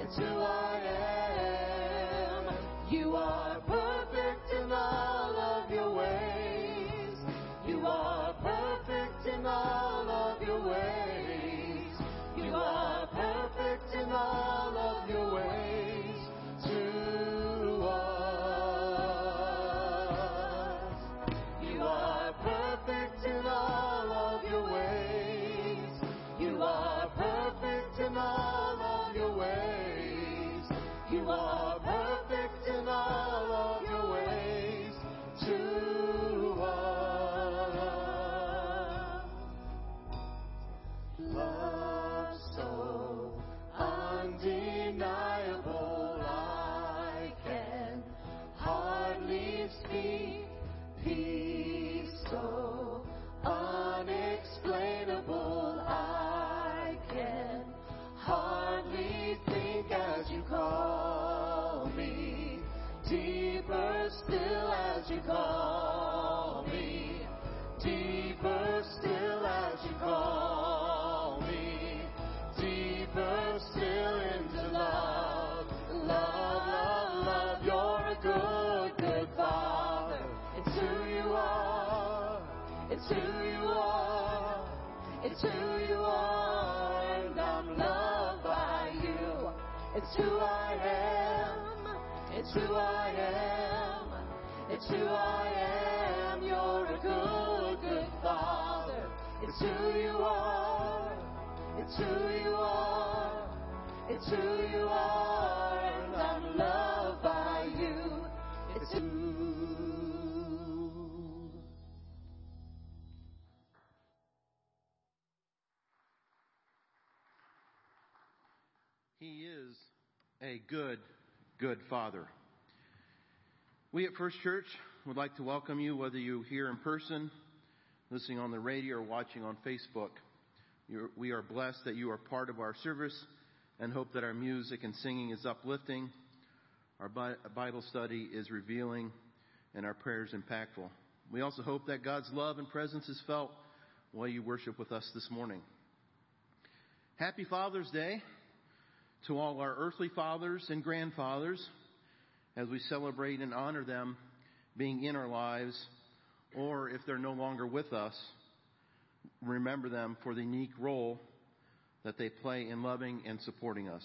Who I am. You are perfect It's who I am. It's who I am. You're a good, good father. It's who you are. It's who you are. It's who you are. A good, good Father. We at First Church would like to welcome you, whether you're here in person, listening on the radio, or watching on Facebook. We are blessed that you are part of our service and hope that our music and singing is uplifting, our Bible study is revealing, and our prayers impactful. We also hope that God's love and presence is felt while you worship with us this morning. Happy Father's Day to all our earthly fathers and grandfathers as we celebrate and honor them being in our lives, or if they're no longer with us, remember them for the unique role that they play in loving and supporting us.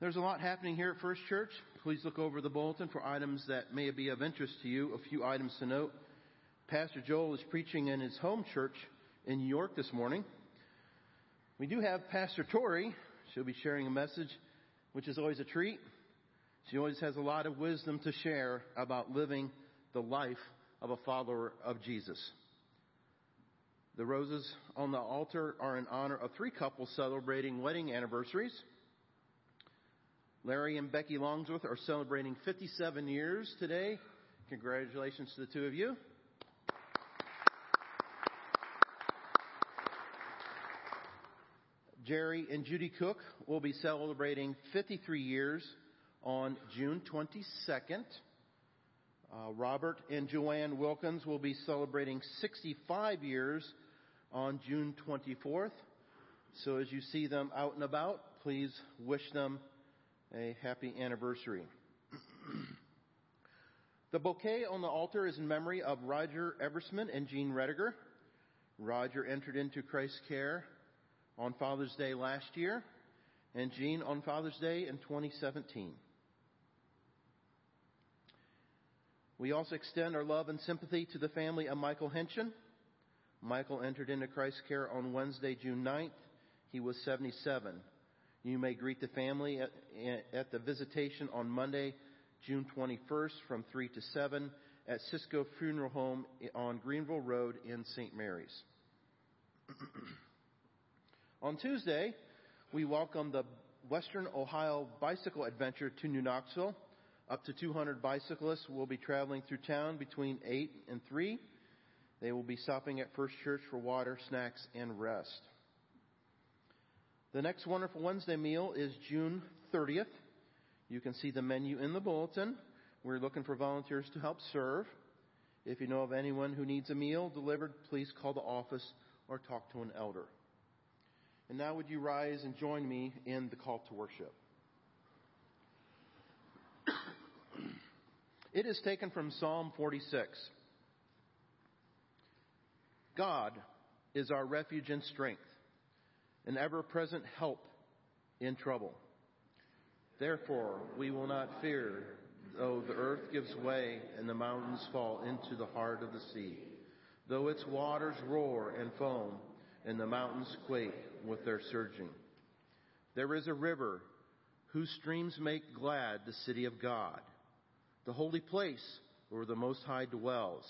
There's a lot happening here at First Church. Please look over the bulletin for items that may be of interest to you. A few items to note. Pastor Joel is preaching in his home church in New York this morning. We do have Pastor Tory. She'll be sharing a message, which is always a treat. She always has a lot of wisdom to share about living the life of a follower of Jesus. The roses on the altar are in honor of three couples celebrating wedding anniversaries. Larry and Becky Longsworth are celebrating 57 years today. Congratulations to the two of you. Jerry and Judy Cook will be celebrating 53 years on June 22nd. Uh, Robert and Joanne Wilkins will be celebrating 65 years on June 24th. So as you see them out and about, please wish them a happy anniversary. the bouquet on the altar is in memory of Roger Eversman and Jean Rediger. Roger entered into Christ's care on Father's Day last year, and Jean on Father's Day in 2017. We also extend our love and sympathy to the family of Michael Henschen. Michael entered into Christ's care on Wednesday, June 9th. He was 77. You may greet the family at, at the visitation on Monday, June 21st from 3 to 7 at Cisco Funeral Home on Greenville Road in St. Mary's. on Tuesday, we welcome the Western Ohio Bicycle Adventure to New Knoxville. Up to 200 bicyclists will be traveling through town between 8 and 3. They will be stopping at First Church for water, snacks, and rest. The next Wonderful Wednesday meal is June 30th. You can see the menu in the bulletin. We're looking for volunteers to help serve. If you know of anyone who needs a meal delivered, please call the office or talk to an elder. And now, would you rise and join me in the call to worship? It is taken from Psalm 46. God is our refuge and strength, an ever present help in trouble. Therefore, we will not fear, though the earth gives way and the mountains fall into the heart of the sea, though its waters roar and foam and the mountains quake with their surging. There is a river whose streams make glad the city of God the holy place where the Most High dwells.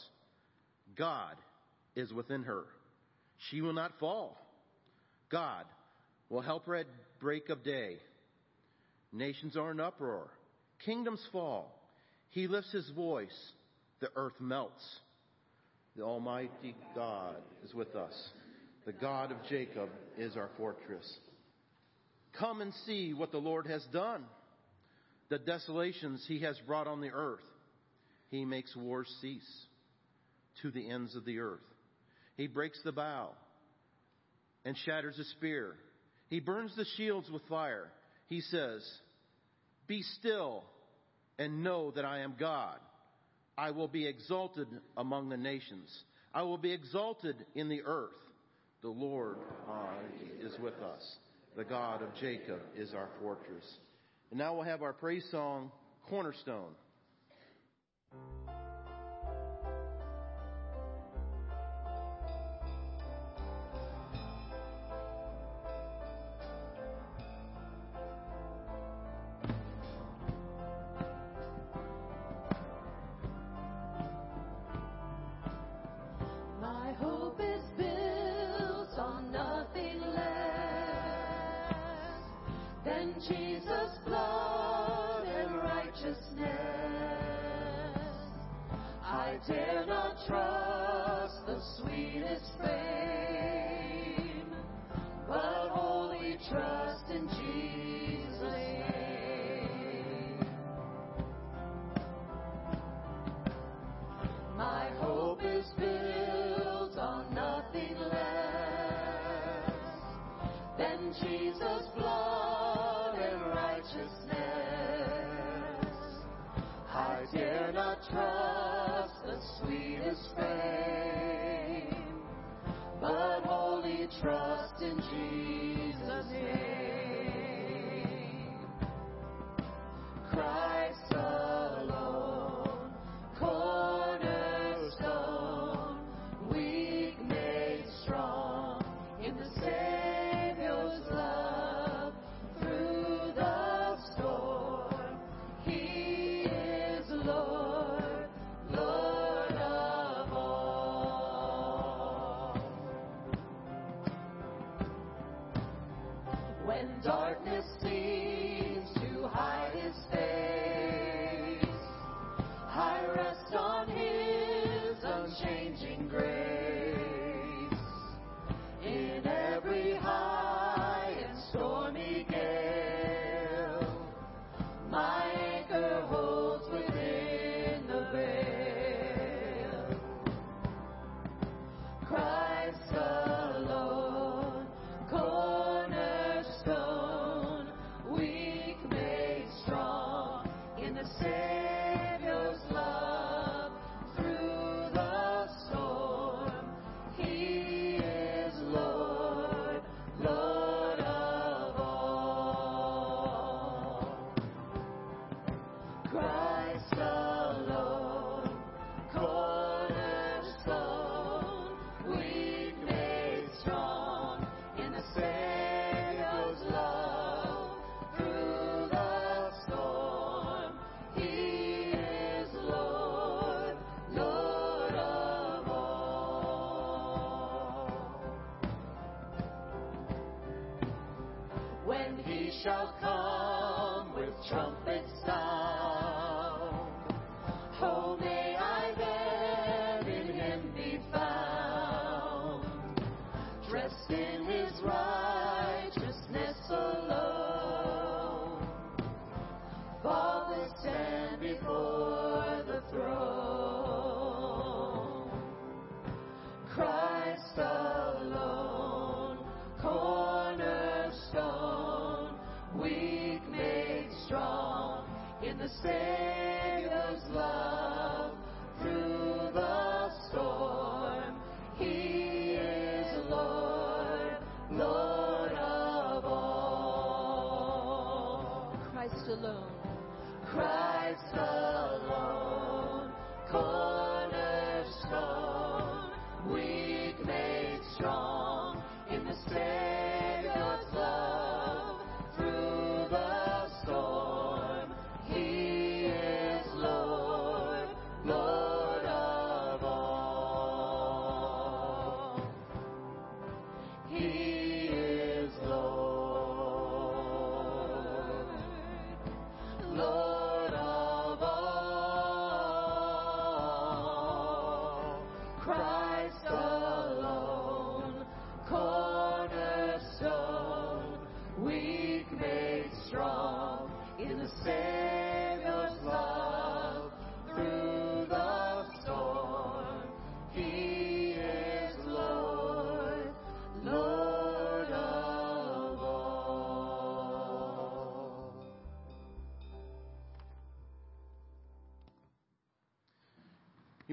God is within her. She will not fall. God will help her at break of day. Nations are in uproar. Kingdoms fall. He lifts his voice. The earth melts. The Almighty God is with us. The God of Jacob is our fortress. Come and see what the Lord has done the desolations he has brought on the earth. He makes wars cease to the ends of the earth. He breaks the bow and shatters the spear. He burns the shields with fire. He says, Be still and know that I am God. I will be exalted among the nations. I will be exalted in the earth. The Lord uh, is with us. The God of Jacob is our fortress. And now we'll have our praise song, Cornerstone. trust in Jesus' name. Dressed in his righteousness alone,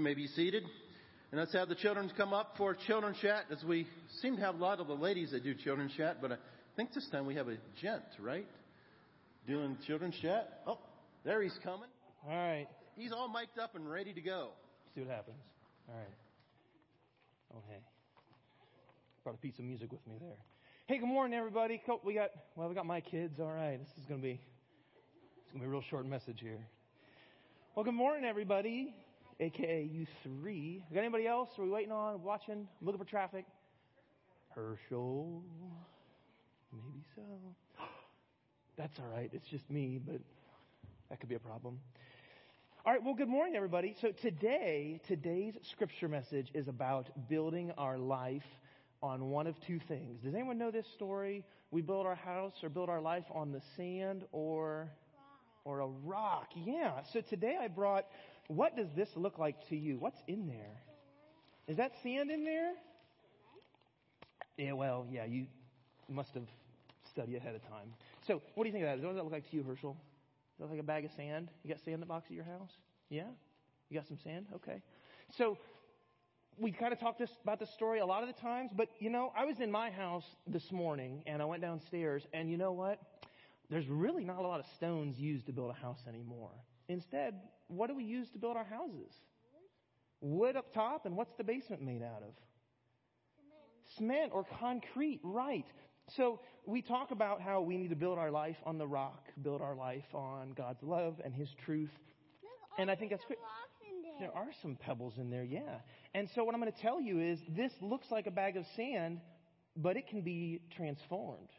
may be seated. And let's have the children come up for children's chat as we seem to have a lot of the ladies that do children's chat, but I think this time we have a gent, right? Doing children's chat. Oh, there he's coming. All right. He's all mic'd up and ready to go. See what happens. All right. Oh, hey. Brought a piece of music with me there. Hey, good morning, everybody. We got well, we got my kids. All right. This is gonna be it's gonna be a real short message here. Well, good morning, everybody. AKA you three. Got anybody else? Are we waiting on? Watching? Looking for traffic? Herschel. Maybe so. That's all right. It's just me, but that could be a problem. All right, well, good morning, everybody. So today, today's scripture message is about building our life on one of two things. Does anyone know this story? We build our house or build our life on the sand or or a rock. Yeah. So today I brought what does this look like to you? What's in there? Is that sand in there? Yeah, well, yeah, you must have studied ahead of time. So, what do you think of that? What does that look like to you, Herschel? Does that look like a bag of sand? You got sand in the box at your house? Yeah? You got some sand? Okay. So, we kind of talked this, about this story a lot of the times, but you know, I was in my house this morning and I went downstairs, and you know what? There's really not a lot of stones used to build a house anymore. Instead, what do we use to build our houses? Wood up top, and what's the basement made out of? Cement or concrete, right. So we talk about how we need to build our life on the rock, build our life on God's love and His truth. And I think that's good. There are some pebbles in there, yeah. And so what I'm going to tell you is this looks like a bag of sand, but it can be transformed.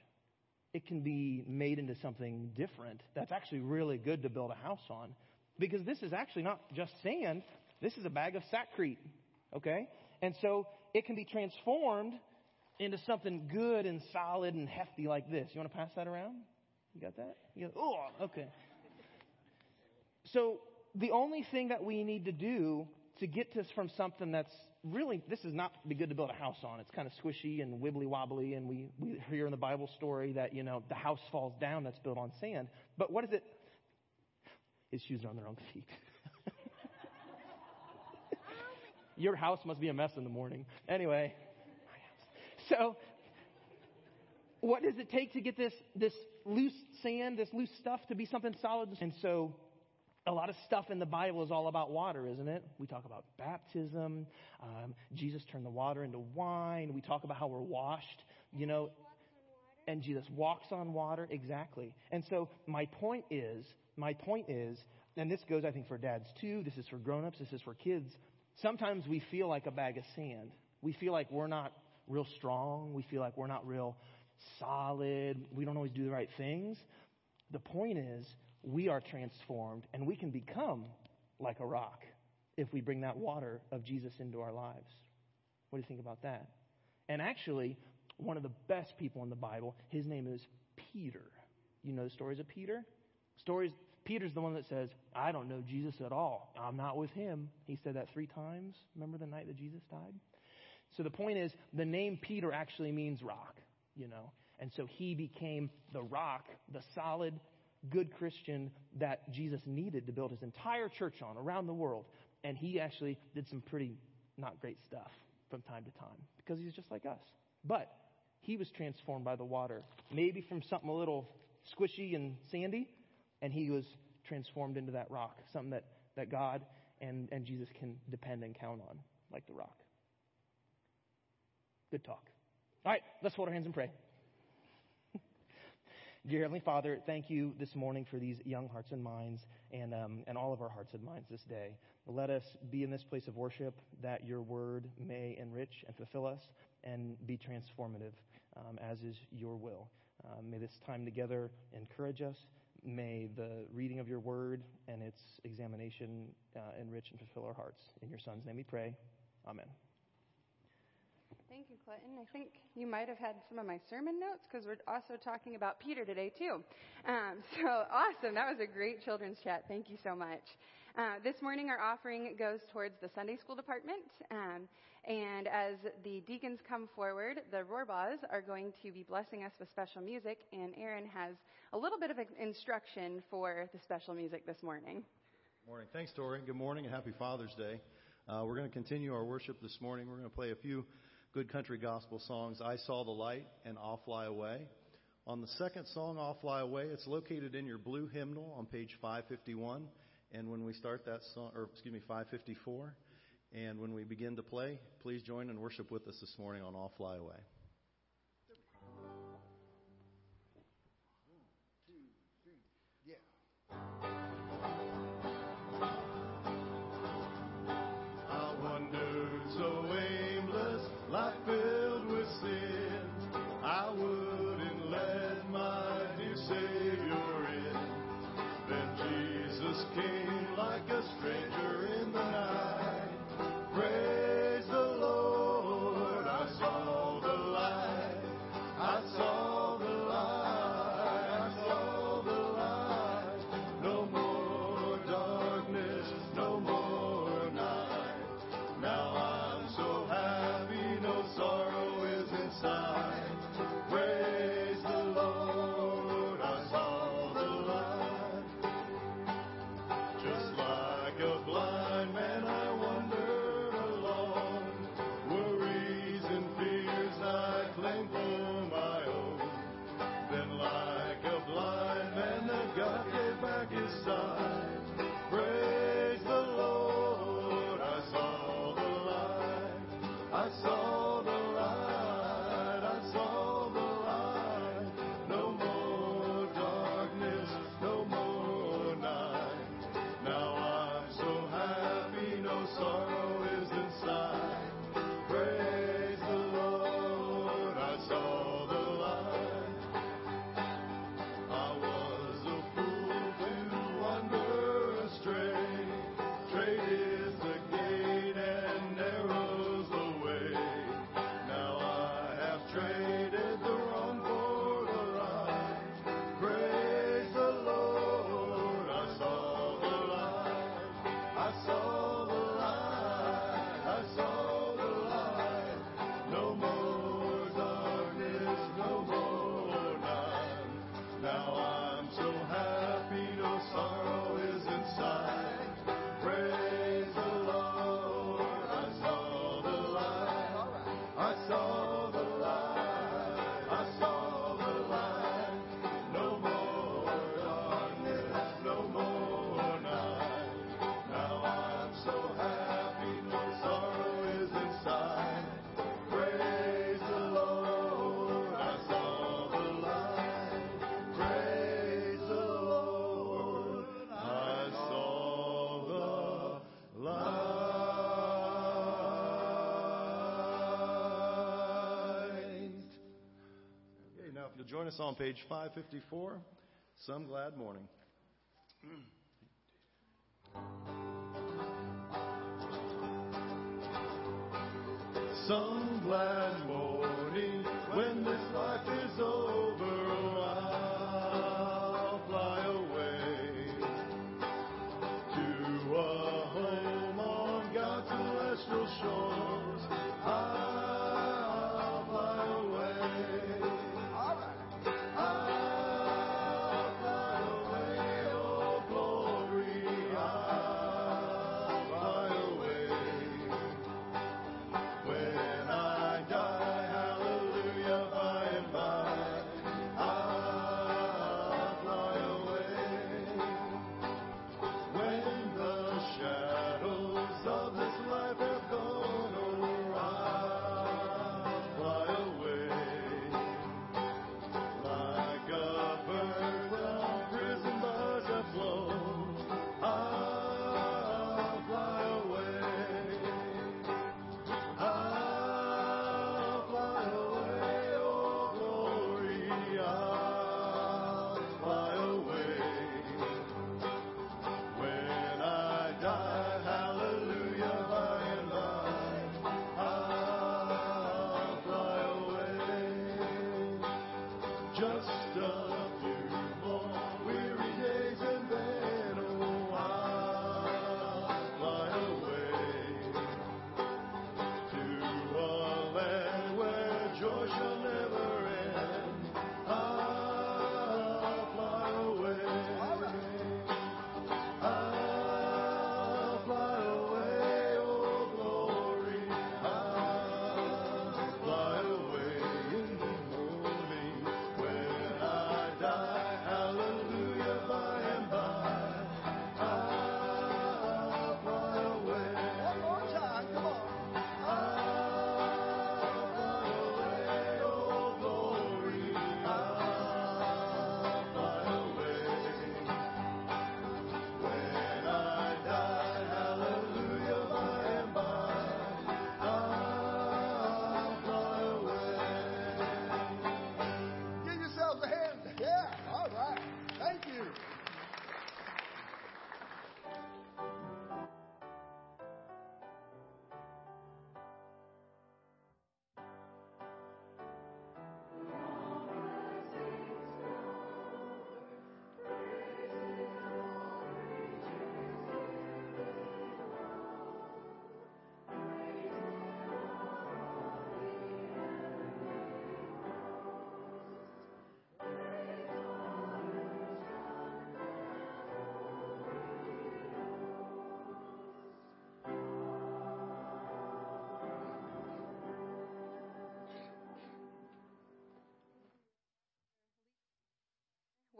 It can be made into something different that's actually really good to build a house on. Because this is actually not just sand, this is a bag of sackcrete. Okay? And so it can be transformed into something good and solid and hefty like this. You want to pass that around? You got that? You oh, okay. So the only thing that we need to do to get this from something that's really, this is not be good to build a house on. It's kind of squishy and wibbly wobbly, and we, we hear in the Bible story that, you know, the house falls down that's built on sand. But what is it? His shoes are on their own feet. Your house must be a mess in the morning. Anyway, so what does it take to get this, this loose sand, this loose stuff to be something solid? And so a lot of stuff in the Bible is all about water, isn't it? We talk about baptism. Um, Jesus turned the water into wine. We talk about how we're washed, you know. And Jesus walks on water, exactly. And so my point is, my point is, and this goes, I think, for dads too. This is for grown-ups. This is for kids. Sometimes we feel like a bag of sand. We feel like we're not real strong. We feel like we're not real solid. We don't always do the right things. The point is, we are transformed and we can become like a rock if we bring that water of Jesus into our lives. What do you think about that? And actually, one of the best people in the Bible, his name is Peter. You know the stories of Peter? Stories Peter's the one that says, I don't know Jesus at all. I'm not with him. He said that three times. Remember the night that Jesus died? So the point is, the name Peter actually means rock, you know. And so he became the rock, the solid, good Christian that Jesus needed to build his entire church on around the world. And he actually did some pretty not great stuff from time to time because he's just like us. But he was transformed by the water, maybe from something a little squishy and sandy, and he was transformed into that rock, something that, that God and, and Jesus can depend and count on, like the rock. Good talk. All right, let's hold our hands and pray. Dear Heavenly Father, thank you this morning for these young hearts and minds and, um, and all of our hearts and minds this day. Let us be in this place of worship that your word may enrich and fulfill us and be transformative um, as is your will. Um, may this time together encourage us. May the reading of your word and its examination uh, enrich and fulfill our hearts. In your Son's name we pray. Amen. Thank you, Clinton. I think you might have had some of my sermon notes because we're also talking about Peter today, too. Um, so awesome. That was a great children's chat. Thank you so much. Uh, this morning, our offering goes towards the Sunday school department. Um, and as the deacons come forward, the Rohrbaughs are going to be blessing us with special music. And Aaron has a little bit of instruction for the special music this morning. Morning. Thanks, Tory. Good morning and happy Father's Day. Uh, we're going to continue our worship this morning. We're going to play a few good country gospel songs, I Saw the Light and I'll Fly Away. On the second song, I'll Fly Away, it's located in your blue hymnal on page 551. And when we start that song, or excuse me, 554, and when we begin to play, please join and worship with us this morning on I'll Fly Away. Join us on page 554, Some Glad Morning.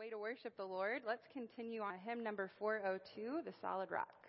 way to worship the Lord. Let's continue on hymn number 402, The Solid Rock.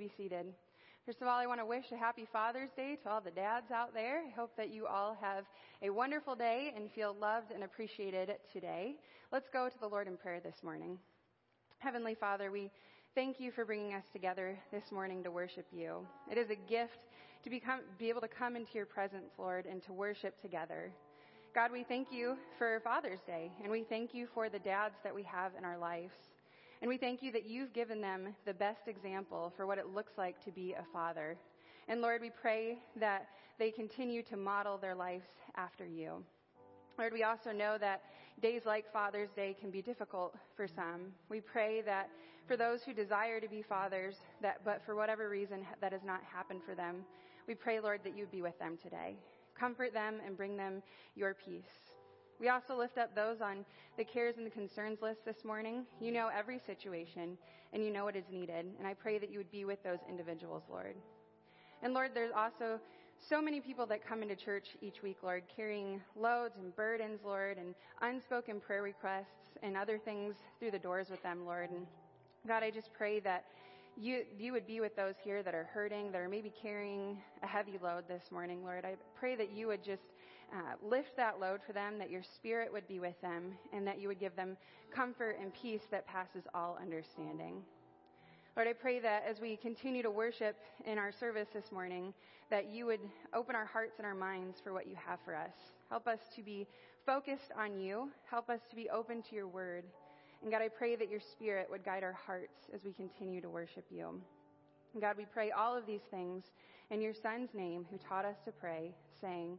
Be seated. First of all, I want to wish a happy Father's Day to all the dads out there. I hope that you all have a wonderful day and feel loved and appreciated today. Let's go to the Lord in prayer this morning. Heavenly Father, we thank you for bringing us together this morning to worship you. It is a gift to become, be able to come into your presence, Lord, and to worship together. God, we thank you for Father's Day, and we thank you for the dads that we have in our lives. And we thank you that you've given them the best example for what it looks like to be a father. And Lord, we pray that they continue to model their lives after you. Lord, we also know that days like Father's Day can be difficult for some. We pray that for those who desire to be fathers, that but for whatever reason that has not happened for them, we pray, Lord, that you would be with them today. Comfort them and bring them your peace. We also lift up those on the cares and the concerns list this morning. You know every situation and you know what is needed. And I pray that you would be with those individuals, Lord. And Lord, there's also so many people that come into church each week, Lord, carrying loads and burdens, Lord, and unspoken prayer requests and other things through the doors with them, Lord. And God, I just pray that you, you would be with those here that are hurting, that are maybe carrying a heavy load this morning, Lord. I pray that you would just uh, lift that load for them, that your spirit would be with them, and that you would give them comfort and peace that passes all understanding. Lord, I pray that as we continue to worship in our service this morning, that you would open our hearts and our minds for what you have for us. Help us to be focused on you. Help us to be open to your word. And God, I pray that your spirit would guide our hearts as we continue to worship you. And God, we pray all of these things in your Son's name who taught us to pray, saying,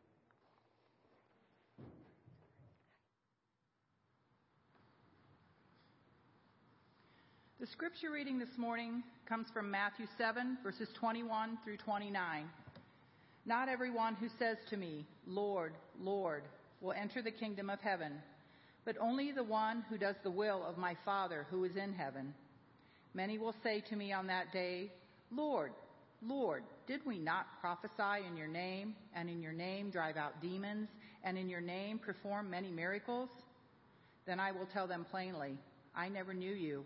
The scripture reading this morning comes from Matthew 7, verses 21 through 29. Not everyone who says to me, Lord, Lord, will enter the kingdom of heaven, but only the one who does the will of my Father who is in heaven. Many will say to me on that day, Lord, Lord, did we not prophesy in your name, and in your name drive out demons, and in your name perform many miracles? Then I will tell them plainly, I never knew you.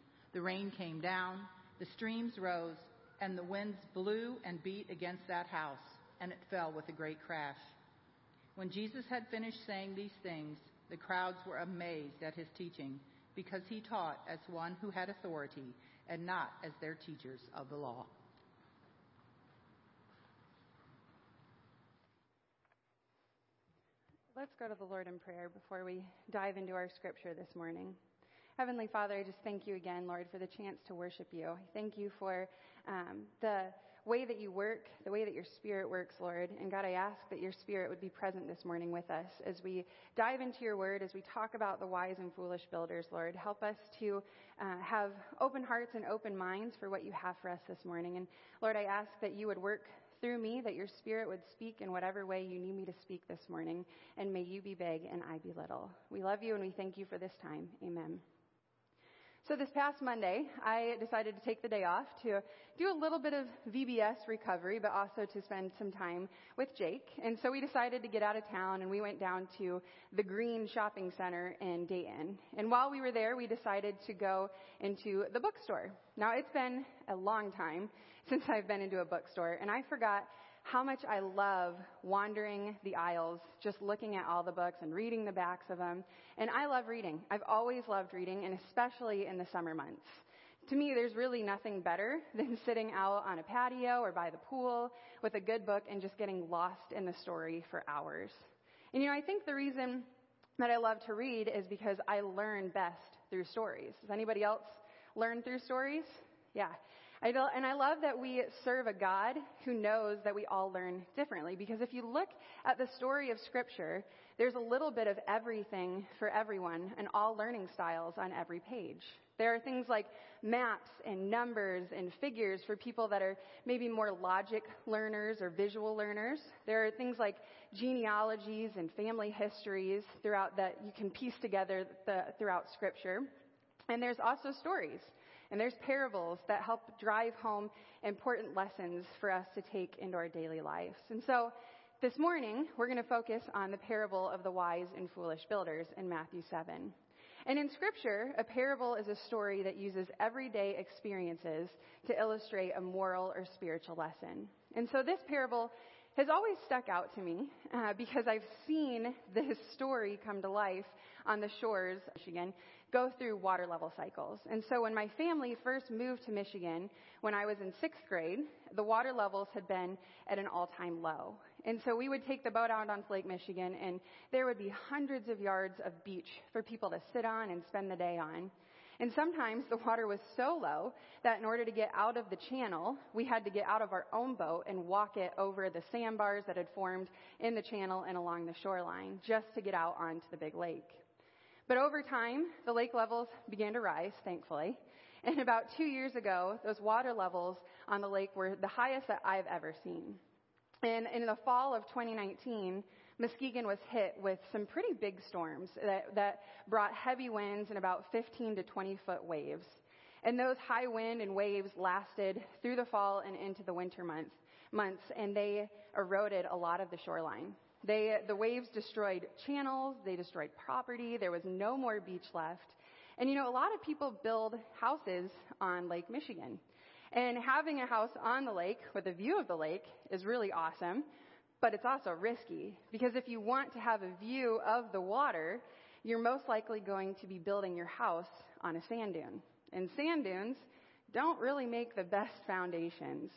The rain came down, the streams rose, and the winds blew and beat against that house, and it fell with a great crash. When Jesus had finished saying these things, the crowds were amazed at his teaching, because he taught as one who had authority and not as their teachers of the law. Let's go to the Lord in prayer before we dive into our scripture this morning. Heavenly Father, I just thank you again, Lord, for the chance to worship you. I thank you for um, the way that you work, the way that your spirit works, Lord. And God, I ask that your spirit would be present this morning with us as we dive into your word, as we talk about the wise and foolish builders, Lord. Help us to uh, have open hearts and open minds for what you have for us this morning. And Lord, I ask that you would work through me, that your spirit would speak in whatever way you need me to speak this morning. And may you be big and I be little. We love you and we thank you for this time. Amen. So this past Monday, I decided to take the day off to do a little bit of VBS recovery, but also to spend some time with Jake. And so we decided to get out of town and we went down to the Greene Shopping Center in Dayton. And while we were there, we decided to go into the bookstore. Now it's been a long time since I've been into a bookstore and I forgot how much I love wandering the aisles, just looking at all the books and reading the backs of them. And I love reading. I've always loved reading, and especially in the summer months. To me, there's really nothing better than sitting out on a patio or by the pool with a good book and just getting lost in the story for hours. And you know, I think the reason that I love to read is because I learn best through stories. Does anybody else learn through stories? Yeah. I do, and I love that we serve a God who knows that we all learn differently. Because if you look at the story of Scripture, there's a little bit of everything for everyone and all learning styles on every page. There are things like maps and numbers and figures for people that are maybe more logic learners or visual learners. There are things like genealogies and family histories throughout that you can piece together the, throughout Scripture. And there's also stories. And there's parables that help drive home important lessons for us to take into our daily lives. And so this morning, we're going to focus on the parable of the wise and foolish builders in Matthew 7. And in Scripture, a parable is a story that uses everyday experiences to illustrate a moral or spiritual lesson. And so this parable has always stuck out to me uh, because I've seen this story come to life on the shores of Michigan go through water level cycles. And so when my family first moved to Michigan, when I was in sixth grade, the water levels had been at an all time low. And so we would take the boat out onto Lake Michigan, and there would be hundreds of yards of beach for people to sit on and spend the day on. And sometimes the water was so low that in order to get out of the channel, we had to get out of our own boat and walk it over the sandbars that had formed in the channel and along the shoreline just to get out onto the big lake. But over time, the lake levels began to rise, thankfully. And about two years ago, those water levels on the lake were the highest that I've ever seen. And in the fall of 2019, Muskegon was hit with some pretty big storms that, that brought heavy winds and about 15 to 20 foot waves. And those high wind and waves lasted through the fall and into the winter months, months and they eroded a lot of the shoreline. They, the waves destroyed channels, they destroyed property, there was no more beach left. And you know, a lot of people build houses on Lake Michigan. And having a house on the lake with a view of the lake is really awesome, but it's also risky because if you want to have a view of the water, you're most likely going to be building your house on a sand dune. And sand dunes don't really make the best foundations.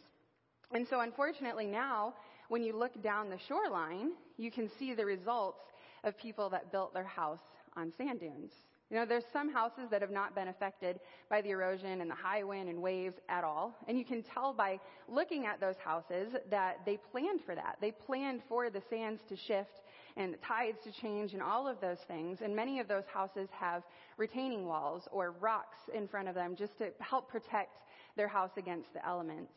And so unfortunately now, when you look down the shoreline, you can see the results of people that built their house on sand dunes. You know, there's some houses that have not been affected by the erosion and the high wind and waves at all. And you can tell by looking at those houses that they planned for that. They planned for the sands to shift and the tides to change and all of those things. And many of those houses have retaining walls or rocks in front of them just to help protect their house against the elements.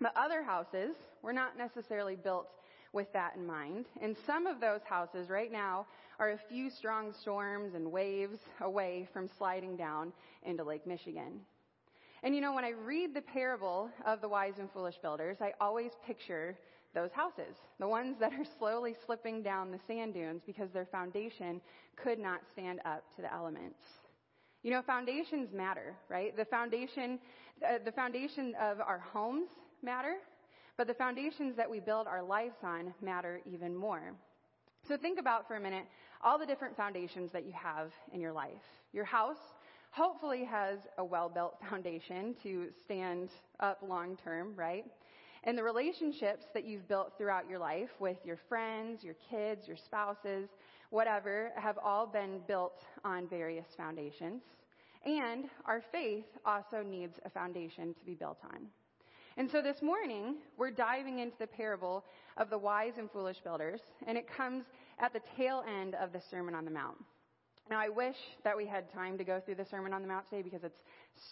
But other houses were not necessarily built with that in mind. And some of those houses right now are a few strong storms and waves away from sliding down into Lake Michigan. And you know, when I read the parable of the wise and foolish builders, I always picture those houses, the ones that are slowly slipping down the sand dunes because their foundation could not stand up to the elements. You know, foundations matter, right? The foundation, uh, the foundation of our homes matter, but the foundations that we build our lives on matter even more. So think about for a minute all the different foundations that you have in your life. Your house hopefully has a well built foundation to stand up long term, right? And the relationships that you've built throughout your life with your friends, your kids, your spouses, whatever, have all been built on various foundations. And our faith also needs a foundation to be built on. And so this morning, we're diving into the parable of the wise and foolish builders, and it comes at the tail end of the Sermon on the Mount. Now, I wish that we had time to go through the Sermon on the Mount today because it's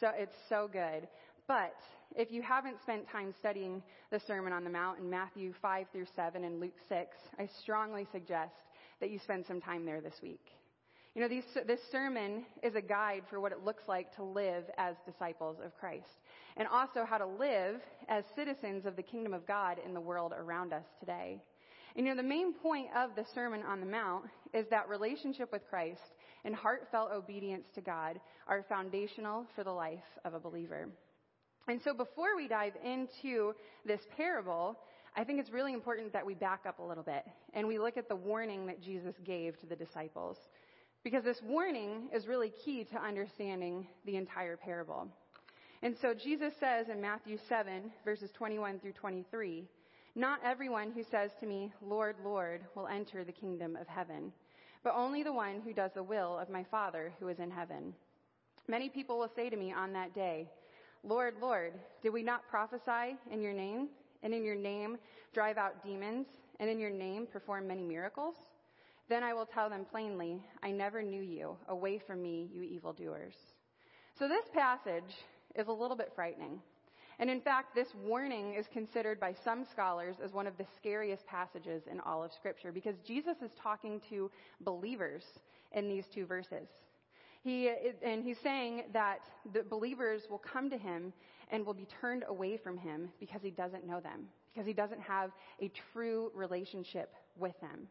so, it's so good. But if you haven't spent time studying the Sermon on the Mount in Matthew 5 through 7 and Luke 6, I strongly suggest that you spend some time there this week. You know, these, this sermon is a guide for what it looks like to live as disciples of Christ and also how to live as citizens of the kingdom of God in the world around us today. And you know, the main point of the Sermon on the Mount is that relationship with Christ and heartfelt obedience to God are foundational for the life of a believer. And so before we dive into this parable, I think it's really important that we back up a little bit and we look at the warning that Jesus gave to the disciples. Because this warning is really key to understanding the entire parable. And so Jesus says in Matthew 7, verses 21 through 23, Not everyone who says to me, Lord, Lord, will enter the kingdom of heaven, but only the one who does the will of my Father who is in heaven. Many people will say to me on that day, Lord, Lord, did we not prophesy in your name, and in your name drive out demons, and in your name perform many miracles? Then I will tell them plainly, I never knew you. Away from me, you evildoers. So this passage is a little bit frightening. And in fact, this warning is considered by some scholars as one of the scariest passages in all of Scripture because Jesus is talking to believers in these two verses. He, and he's saying that the believers will come to him and will be turned away from him because he doesn't know them, because he doesn't have a true relationship with them.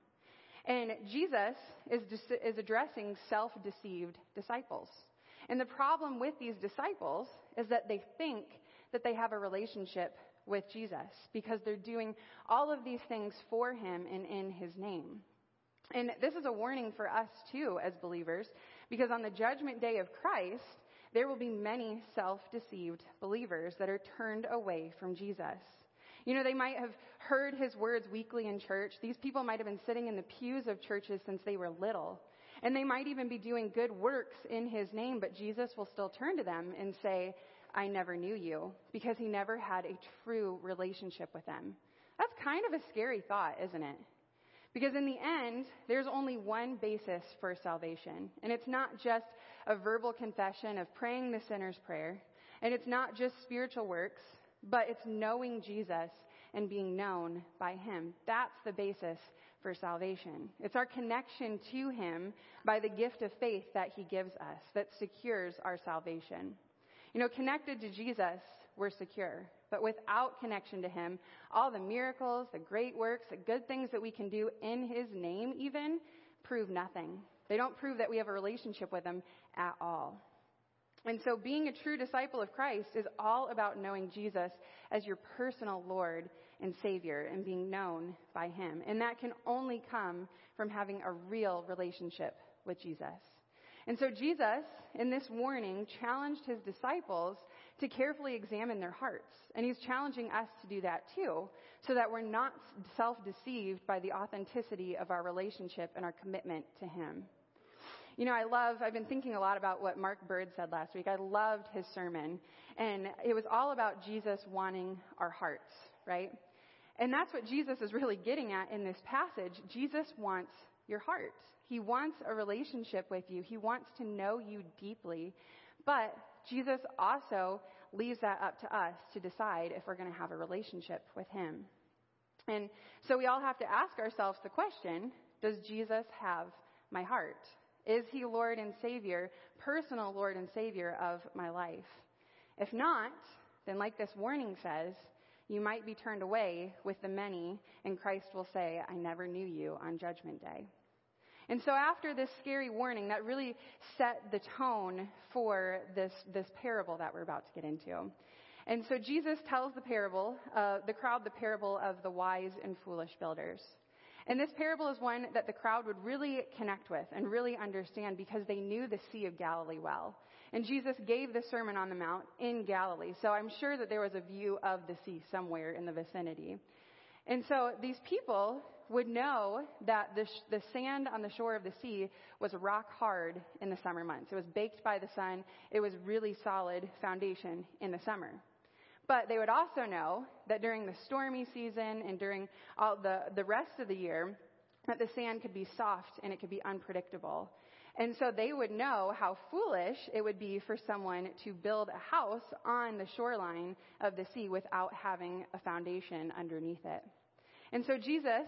And Jesus is, is addressing self deceived disciples. And the problem with these disciples is that they think that they have a relationship with Jesus because they're doing all of these things for him and in his name. And this is a warning for us too as believers because on the judgment day of Christ, there will be many self deceived believers that are turned away from Jesus. You know, they might have heard his words weekly in church. These people might have been sitting in the pews of churches since they were little. And they might even be doing good works in his name, but Jesus will still turn to them and say, I never knew you, because he never had a true relationship with them. That's kind of a scary thought, isn't it? Because in the end, there's only one basis for salvation. And it's not just a verbal confession of praying the sinner's prayer. And it's not just spiritual works, but it's knowing Jesus and being known by Him. That's the basis for salvation. It's our connection to Him by the gift of faith that He gives us that secures our salvation. You know, connected to Jesus, we're secure. But without connection to Him, all the miracles, the great works, the good things that we can do in His name, even, prove nothing. They don't prove that we have a relationship with Him at all. And so, being a true disciple of Christ is all about knowing Jesus as your personal Lord and Savior and being known by Him. And that can only come from having a real relationship with Jesus. And so, Jesus, in this warning, challenged His disciples to carefully examine their hearts. And He's challenging us to do that too, so that we're not self deceived by the authenticity of our relationship and our commitment to Him. You know, I love, I've been thinking a lot about what Mark Bird said last week. I loved his sermon. And it was all about Jesus wanting our hearts, right? And that's what Jesus is really getting at in this passage. Jesus wants your heart. He wants a relationship with you. He wants to know you deeply. But Jesus also leaves that up to us to decide if we're going to have a relationship with Him. And so we all have to ask ourselves the question Does Jesus have my heart? Is he Lord and Savior, personal Lord and Savior of my life? If not, then like this warning says, you might be turned away with the many, and Christ will say, I never knew you on Judgment Day. And so after this scary warning, that really set the tone for this, this parable that we're about to get into. And so Jesus tells the parable, uh, the crowd the parable of the wise and foolish builders. And this parable is one that the crowd would really connect with and really understand because they knew the Sea of Galilee well. And Jesus gave the Sermon on the Mount in Galilee, so I'm sure that there was a view of the sea somewhere in the vicinity. And so these people would know that the, sh- the sand on the shore of the sea was rock hard in the summer months. It was baked by the sun. It was really solid foundation in the summer. But they would also know that during the stormy season and during all the, the rest of the year, that the sand could be soft and it could be unpredictable. And so they would know how foolish it would be for someone to build a house on the shoreline of the sea without having a foundation underneath it. And so Jesus,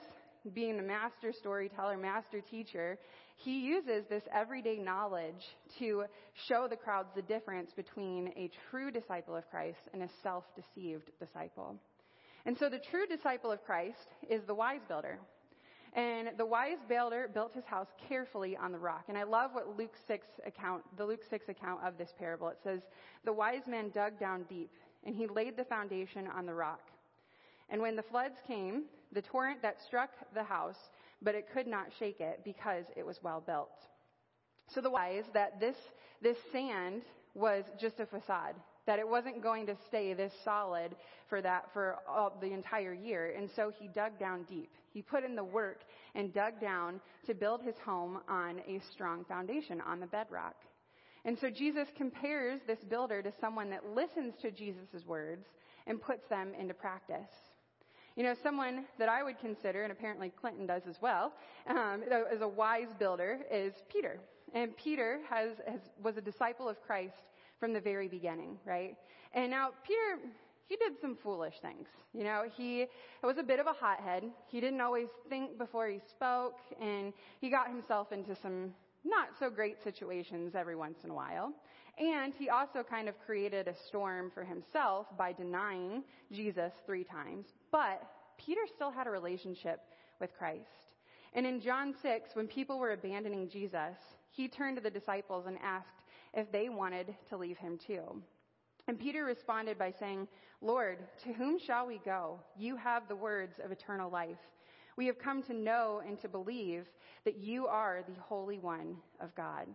being the master storyteller, master teacher, he uses this everyday knowledge to show the crowds the difference between a true disciple of Christ and a self deceived disciple. And so the true disciple of Christ is the wise builder. And the wise builder built his house carefully on the rock. And I love what Luke 6 account, the Luke 6 account of this parable. It says, The wise man dug down deep, and he laid the foundation on the rock. And when the floods came, the torrent that struck the house, but it could not shake it because it was well built. So the wise that this, this sand was just a facade, that it wasn't going to stay this solid for that, for all, the entire year. And so he dug down deep. He put in the work and dug down to build his home on a strong foundation, on the bedrock. And so Jesus compares this builder to someone that listens to Jesus' words and puts them into practice. You know, someone that I would consider, and apparently Clinton does as well, um, as a wise builder is Peter. And Peter has, has, was a disciple of Christ from the very beginning, right? And now Peter, he did some foolish things. You know, he was a bit of a hothead. He didn't always think before he spoke, and he got himself into some not so great situations every once in a while. And he also kind of created a storm for himself by denying Jesus three times. But Peter still had a relationship with Christ. And in John 6, when people were abandoning Jesus, he turned to the disciples and asked if they wanted to leave him too. And Peter responded by saying, Lord, to whom shall we go? You have the words of eternal life. We have come to know and to believe that you are the Holy One of God.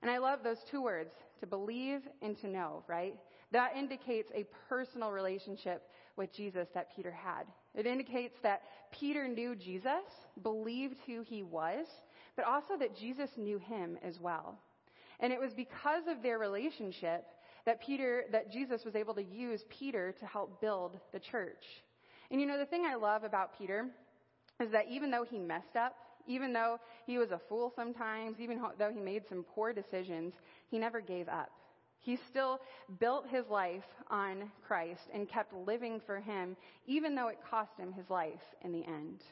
And I love those two words, to believe and to know, right? That indicates a personal relationship with Jesus that Peter had. It indicates that Peter knew Jesus, believed who he was, but also that Jesus knew him as well. And it was because of their relationship that Peter, that Jesus was able to use Peter to help build the church. And you know, the thing I love about Peter is that even though he messed up, even though he was a fool sometimes, even though he made some poor decisions, he never gave up. He still built his life on Christ and kept living for him, even though it cost him his life in the end.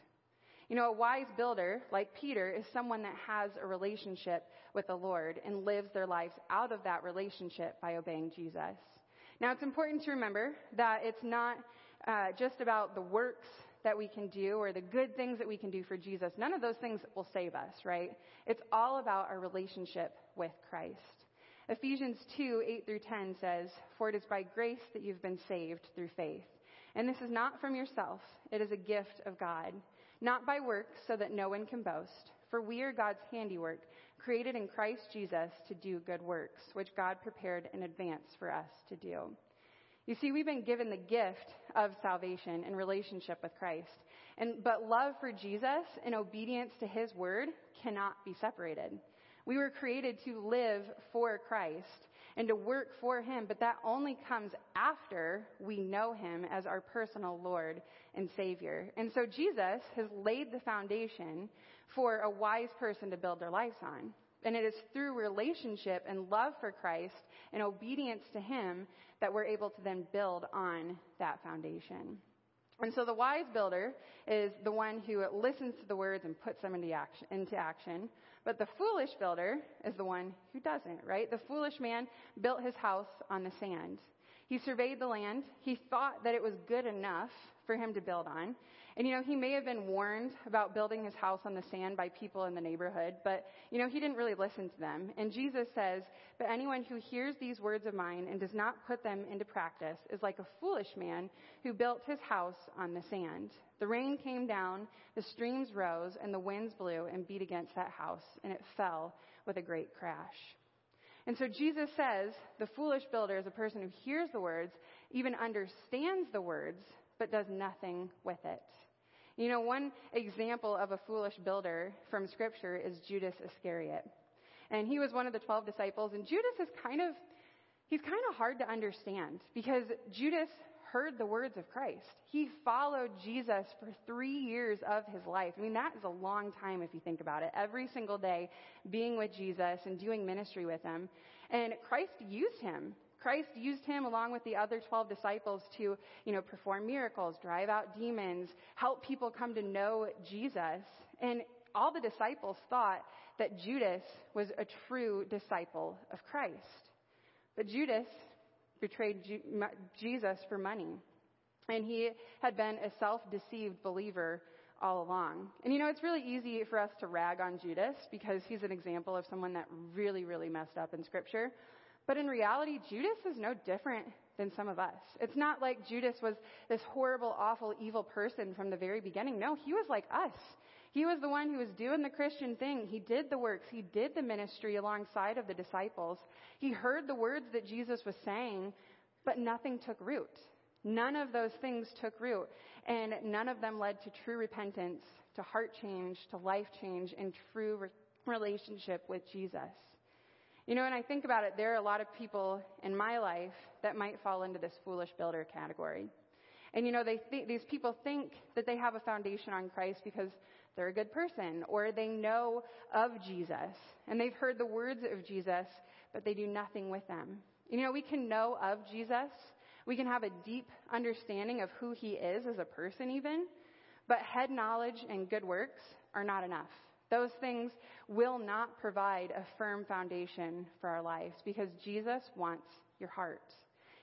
You know, a wise builder, like Peter, is someone that has a relationship with the Lord and lives their lives out of that relationship by obeying Jesus. Now, it's important to remember that it's not uh, just about the works that we can do or the good things that we can do for Jesus. None of those things will save us, right? It's all about our relationship with Christ. Ephesians 2, 8 through 10 says, For it is by grace that you've been saved through faith. And this is not from yourself, it is a gift of God, not by works, so that no one can boast. For we are God's handiwork, created in Christ Jesus to do good works, which God prepared in advance for us to do. You see, we've been given the gift of salvation and relationship with Christ. And, but love for Jesus and obedience to his word cannot be separated. We were created to live for Christ and to work for Him, but that only comes after we know Him as our personal Lord and Savior. And so Jesus has laid the foundation for a wise person to build their lives on. And it is through relationship and love for Christ and obedience to Him that we're able to then build on that foundation. And so the wise builder is the one who listens to the words and puts them into action, into action. But the foolish builder is the one who doesn't, right? The foolish man built his house on the sand. He surveyed the land. He thought that it was good enough for him to build on. And you know, he may have been warned about building his house on the sand by people in the neighborhood, but you know, he didn't really listen to them. And Jesus says, But anyone who hears these words of mine and does not put them into practice is like a foolish man who built his house on the sand. The rain came down, the streams rose, and the winds blew and beat against that house, and it fell with a great crash. And so Jesus says the foolish builder is a person who hears the words, even understands the words, but does nothing with it. You know, one example of a foolish builder from Scripture is Judas Iscariot. And he was one of the 12 disciples, and Judas is kind of, he's kind of hard to understand because Judas heard the words of Christ. He followed Jesus for three years of his life. I mean, that is a long time if you think about it. Every single day being with Jesus and doing ministry with him. And Christ used him Christ used him along with the other 12 disciples to, you know, perform miracles, drive out demons, help people come to know Jesus. And all the disciples thought that Judas was a true disciple of Christ. But Judas betrayed Jesus for money. And he had been a self deceived believer all along. And you know, it's really easy for us to rag on Judas because he's an example of someone that really, really messed up in Scripture. But in reality, Judas is no different than some of us. It's not like Judas was this horrible, awful, evil person from the very beginning. No, he was like us. He was the one who was doing the Christian thing. He did the works. He did the ministry alongside of the disciples. He heard the words that Jesus was saying, but nothing took root. None of those things took root, and none of them led to true repentance, to heart change, to life change, and true re- relationship with Jesus. You know, when I think about it, there are a lot of people in my life that might fall into this foolish builder category. And you know, they th- these people think that they have a foundation on Christ because they're a good person or they know of Jesus and they've heard the words of Jesus, but they do nothing with them. You know, we can know of Jesus. We can have a deep understanding of who he is as a person even, but head knowledge and good works are not enough. Those things will not provide a firm foundation for our lives because Jesus wants your heart.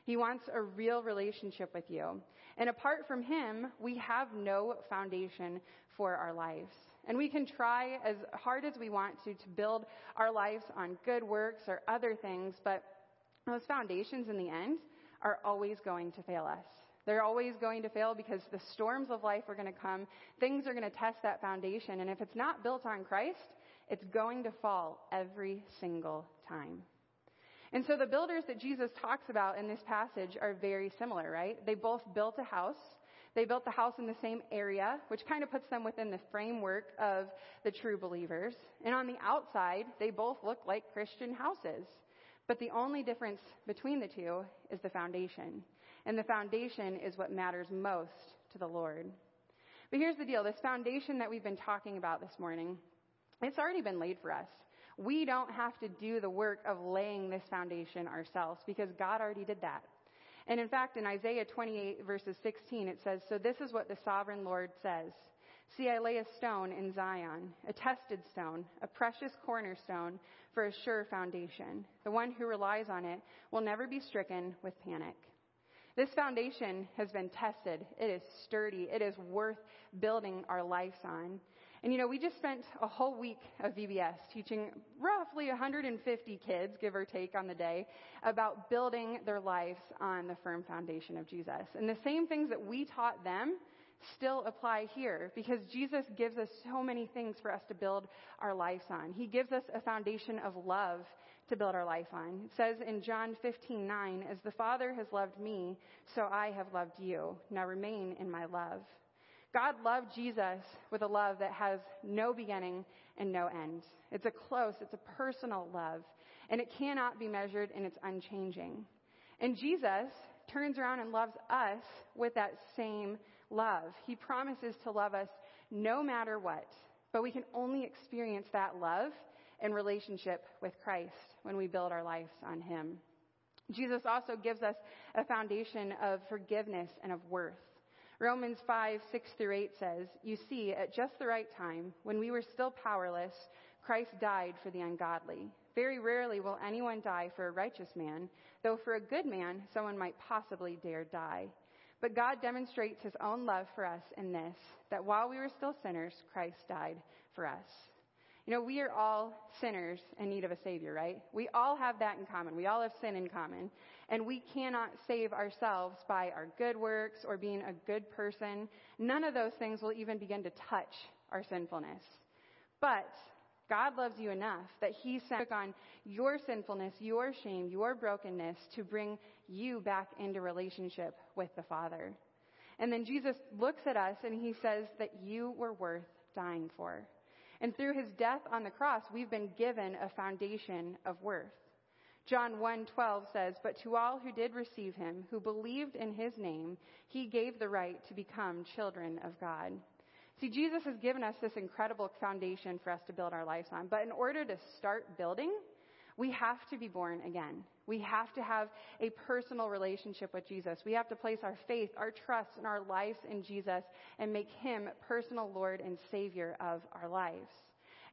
He wants a real relationship with you. And apart from Him, we have no foundation for our lives. And we can try as hard as we want to to build our lives on good works or other things, but those foundations in the end are always going to fail us. They're always going to fail because the storms of life are going to come. Things are going to test that foundation. And if it's not built on Christ, it's going to fall every single time. And so the builders that Jesus talks about in this passage are very similar, right? They both built a house. They built the house in the same area, which kind of puts them within the framework of the true believers. And on the outside, they both look like Christian houses. But the only difference between the two is the foundation. And the foundation is what matters most to the Lord. But here's the deal this foundation that we've been talking about this morning, it's already been laid for us. We don't have to do the work of laying this foundation ourselves because God already did that. And in fact, in Isaiah 28, verses 16, it says, So this is what the sovereign Lord says See, I lay a stone in Zion, a tested stone, a precious cornerstone for a sure foundation. The one who relies on it will never be stricken with panic. This foundation has been tested. It is sturdy. It is worth building our lives on. And you know, we just spent a whole week of VBS teaching roughly 150 kids, give or take, on the day about building their lives on the firm foundation of Jesus. And the same things that we taught them still apply here because Jesus gives us so many things for us to build our lives on. He gives us a foundation of love to build our life on. It says in John 15:9, "As the Father has loved me, so I have loved you. Now remain in my love." God loved Jesus with a love that has no beginning and no end. It's a close, it's a personal love, and it cannot be measured and it's unchanging. And Jesus turns around and loves us with that same love. He promises to love us no matter what, but we can only experience that love in relationship with Christ when we build our lives on Him. Jesus also gives us a foundation of forgiveness and of worth. Romans 5, 6 through 8 says, You see, at just the right time, when we were still powerless, Christ died for the ungodly. Very rarely will anyone die for a righteous man, though for a good man, someone might possibly dare die. But God demonstrates his own love for us in this, that while we were still sinners, Christ died for us. You know, we are all sinners in need of a Savior, right? We all have that in common. We all have sin in common. And we cannot save ourselves by our good works or being a good person. None of those things will even begin to touch our sinfulness. But God loves you enough that He took on your sinfulness, your shame, your brokenness to bring you back into relationship with the Father. And then Jesus looks at us and He says that you were worth dying for. And through His death on the cross, we've been given a foundation of worth. John 1:12 says, "But to all who did receive him, who believed in his name, he gave the right to become children of God." See, Jesus has given us this incredible foundation for us to build our lives on. But in order to start building, we have to be born again. We have to have a personal relationship with Jesus. We have to place our faith, our trust, and our lives in Jesus and make him personal Lord and Savior of our lives.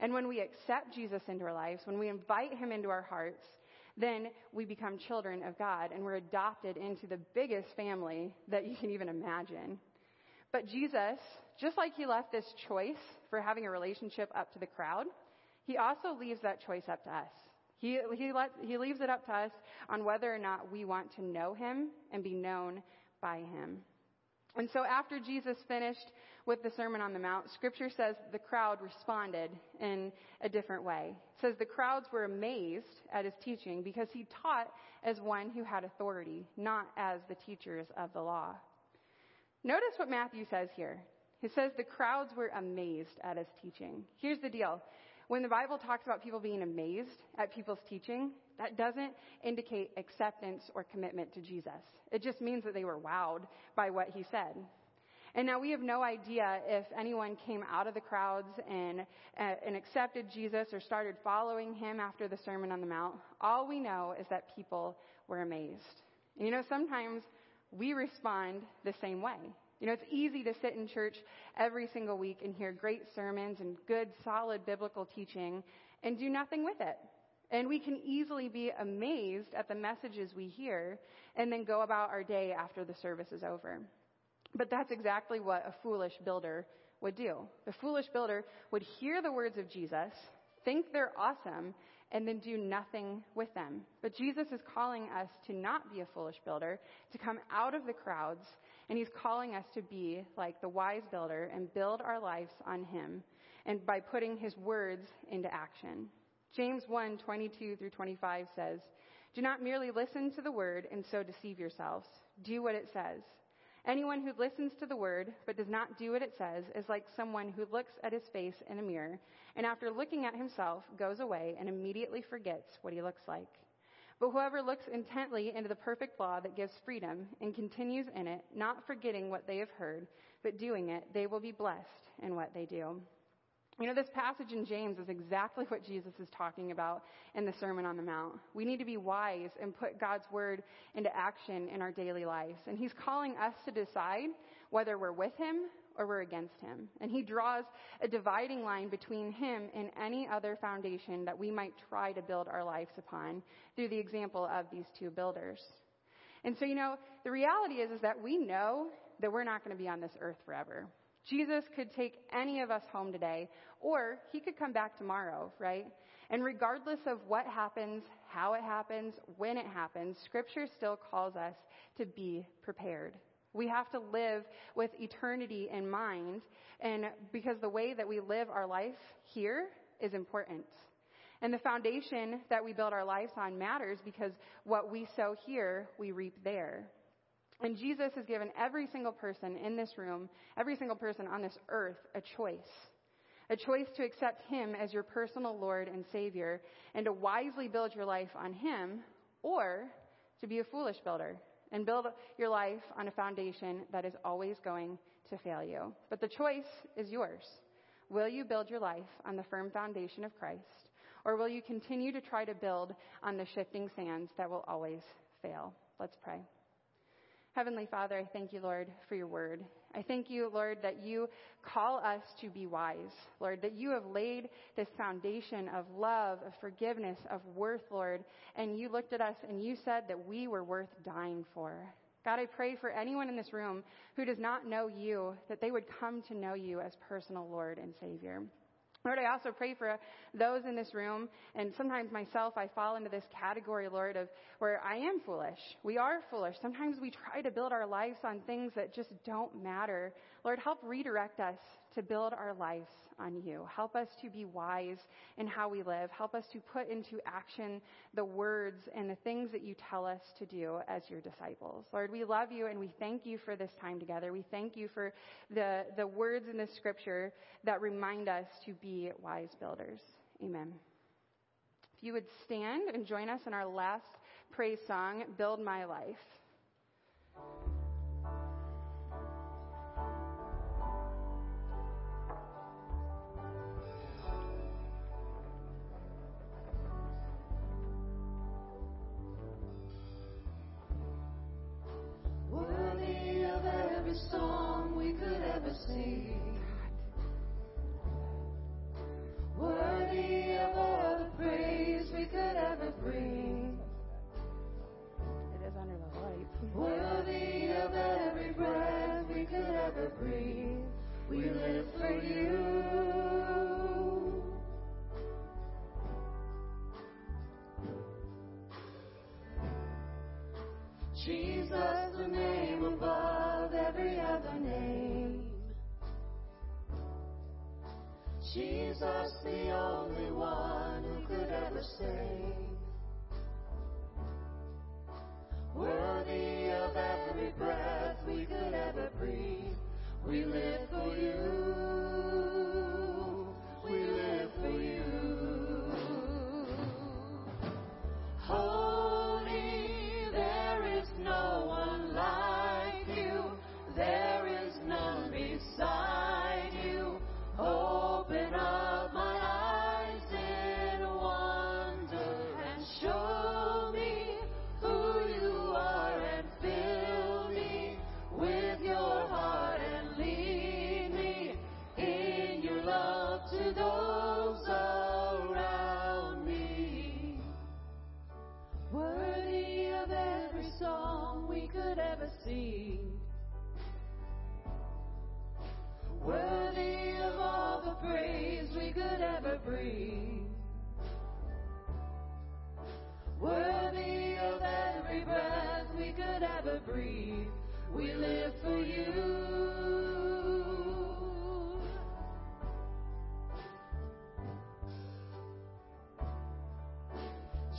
And when we accept Jesus into our lives, when we invite him into our hearts, then we become children of God and we're adopted into the biggest family that you can even imagine. But Jesus, just like he left this choice for having a relationship up to the crowd, he also leaves that choice up to us. He, he, let, he leaves it up to us on whether or not we want to know him and be known by him. And so after Jesus finished with the Sermon on the Mount, scripture says the crowd responded in a different way. It says the crowds were amazed at his teaching because he taught as one who had authority, not as the teachers of the law. Notice what Matthew says here. He says the crowds were amazed at his teaching. Here's the deal. When the Bible talks about people being amazed at people's teaching, that doesn't indicate acceptance or commitment to Jesus. It just means that they were wowed by what he said. And now we have no idea if anyone came out of the crowds and, uh, and accepted Jesus or started following him after the Sermon on the Mount. All we know is that people were amazed. And you know, sometimes we respond the same way. You know, it's easy to sit in church every single week and hear great sermons and good, solid biblical teaching and do nothing with it. And we can easily be amazed at the messages we hear and then go about our day after the service is over. But that's exactly what a foolish builder would do. The foolish builder would hear the words of Jesus, think they're awesome, and then do nothing with them. But Jesus is calling us to not be a foolish builder, to come out of the crowds, and he's calling us to be like the wise builder and build our lives on him and by putting his words into action. James 1, 22 through 25 says, Do not merely listen to the word and so deceive yourselves. Do what it says. Anyone who listens to the word but does not do what it says is like someone who looks at his face in a mirror and after looking at himself goes away and immediately forgets what he looks like. But whoever looks intently into the perfect law that gives freedom and continues in it, not forgetting what they have heard, but doing it, they will be blessed in what they do. You know, this passage in James is exactly what Jesus is talking about in the Sermon on the Mount. We need to be wise and put God's word into action in our daily lives. And he's calling us to decide whether we're with him or we're against him. And he draws a dividing line between him and any other foundation that we might try to build our lives upon through the example of these two builders. And so, you know, the reality is, is that we know that we're not going to be on this earth forever. Jesus could take any of us home today, or he could come back tomorrow, right? And regardless of what happens, how it happens, when it happens, Scripture still calls us to be prepared. We have to live with eternity in mind, and because the way that we live our life here is important. And the foundation that we build our lives on matters because what we sow here, we reap there. And Jesus has given every single person in this room, every single person on this earth, a choice. A choice to accept Him as your personal Lord and Savior and to wisely build your life on Him, or to be a foolish builder and build your life on a foundation that is always going to fail you. But the choice is yours. Will you build your life on the firm foundation of Christ, or will you continue to try to build on the shifting sands that will always fail? Let's pray. Heavenly Father, I thank you, Lord, for your word. I thank you, Lord, that you call us to be wise. Lord, that you have laid this foundation of love, of forgiveness, of worth, Lord, and you looked at us and you said that we were worth dying for. God, I pray for anyone in this room who does not know you, that they would come to know you as personal Lord and Savior. Lord, I also pray for those in this room, and sometimes myself, I fall into this category, Lord, of where I am foolish. We are foolish. Sometimes we try to build our lives on things that just don't matter. Lord, help redirect us to build our lives on you. Help us to be wise in how we live. Help us to put into action the words and the things that you tell us to do as your disciples. Lord, we love you and we thank you for this time together. We thank you for the, the words in the scripture that remind us to be wise builders. Amen. If you would stand and join us in our last praise song, Build My Life.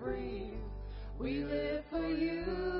Breathe. We live for you.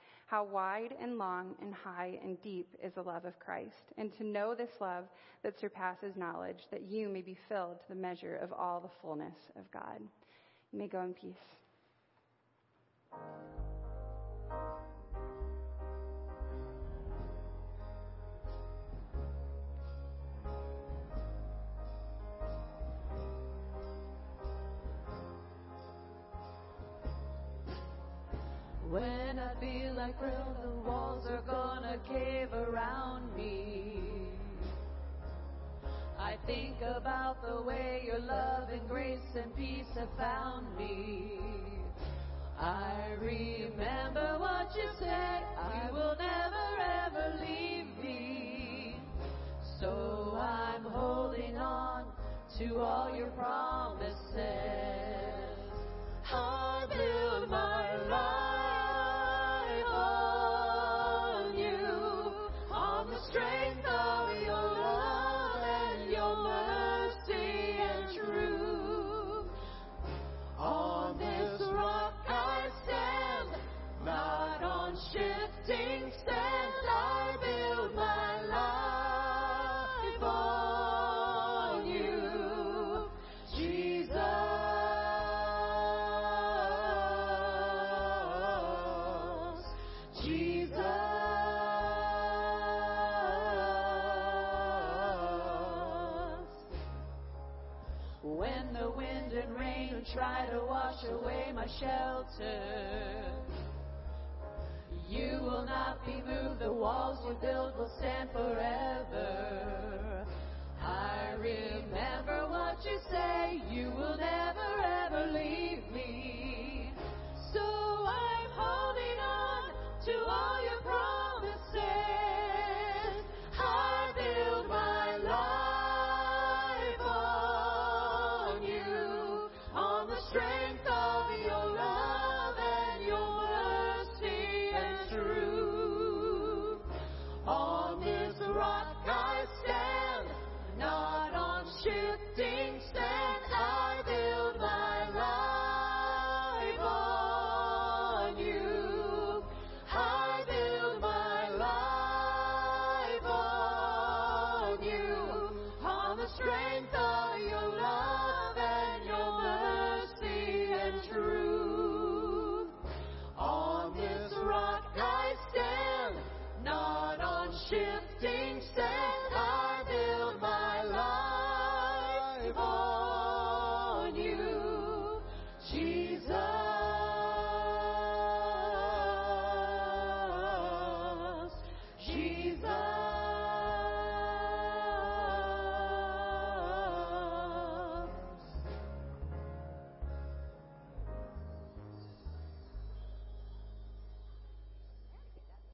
how wide and long and high and deep is the love of Christ, and to know this love that surpasses knowledge, that you may be filled to the measure of all the fullness of God. You may go in peace. When I feel like real, the walls are gonna cave around me. I think about the way your love and grace and peace have found me. I remember what you said, I will never ever leave me. So I'm holding on to all your promises. I build my shifting sands. I build my life on you, Jesus. Jesus. When the wind and rain try to wash away my shelter, you will not be moved. The walls you build will stand forever. I remember what you say. You will never